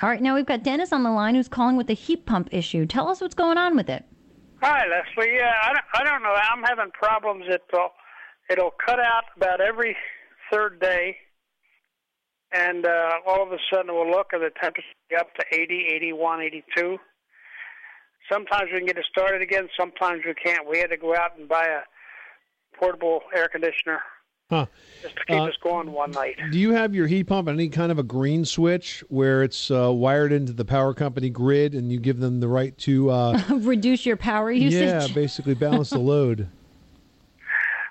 All right, now we've got Dennis on the line who's calling with the heat pump issue. Tell us what's going on with it. Hi, Leslie. Yeah, I don't, I don't know. I'm having problems. It'll, it'll cut out about every third day, and uh, all of a sudden we'll look at the temperature up to 80, 81, 82. Sometimes we can get it started again. Sometimes we can't. We had to go out and buy a portable air conditioner Huh. just to keep Uh, us going one night. Do you have your heat pump on any kind of a green switch where it's uh, wired into the power company grid and you give them the right to, uh, Reduce your power usage. yeah, basically balance the load?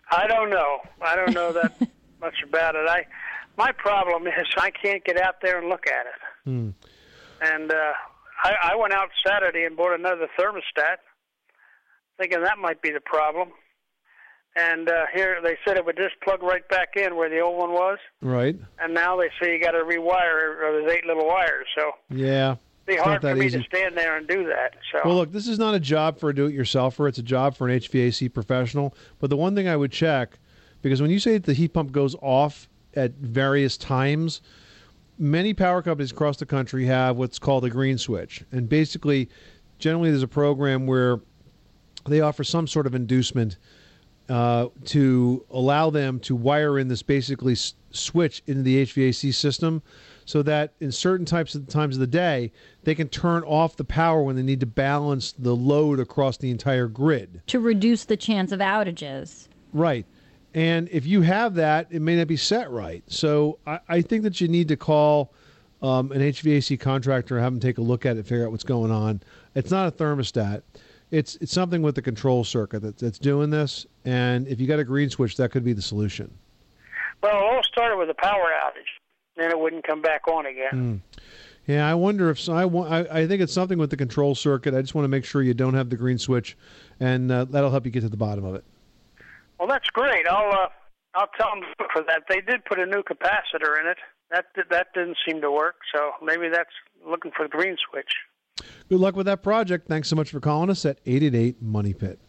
I don't know. I don't know that much about it. I my problem is I can't get out there and look at it. Hmm. And uh, I, I went out Saturday and bought another thermostat, thinking that might be the problem. And uh, here they said it would just plug right back in where the old one was. Right. And now they say you got to rewire or there's eight little wires. So Yeah. it'd be It's hard not for that me easy. to stand there and do that. So Well, look, this is not a job for a do-it-yourselfer. It's a job for an HVAC professional. But the one thing I would check, because when you say that the heat pump goes off at various times, many power companies across the country have what's called a green switch, and basically, generally, there's a program where they offer some sort of inducement uh, to allow them to wire in this basically s- switch into the HVAC system so that in certain types of times of the day they can turn off the power when they need to balance the load across the entire grid. To reduce the chance of outages. Right. And if you have that, it may not be set right. So I, I think that you need to call um, an HVAC contractor, have them take a look at it, figure out what's going on. It's not a thermostat. It's it's something with the control circuit that, that's doing this. And if you got a green switch, that could be the solution. well, it all started with a power outage. Then it wouldn't come back on again. Mm. Yeah, I wonder if so, I, I I think it's something with the control circuit. I just want to make sure you don't have the green switch, and uh, that'll help you get to the bottom of it. Well, that's great. I'll uh, I'll tell them for that. They did put a new capacitor in it. That that didn't seem to work. So maybe that's looking for the green switch. Good luck with that project. Thanks so much for calling us at 888 Money Pit.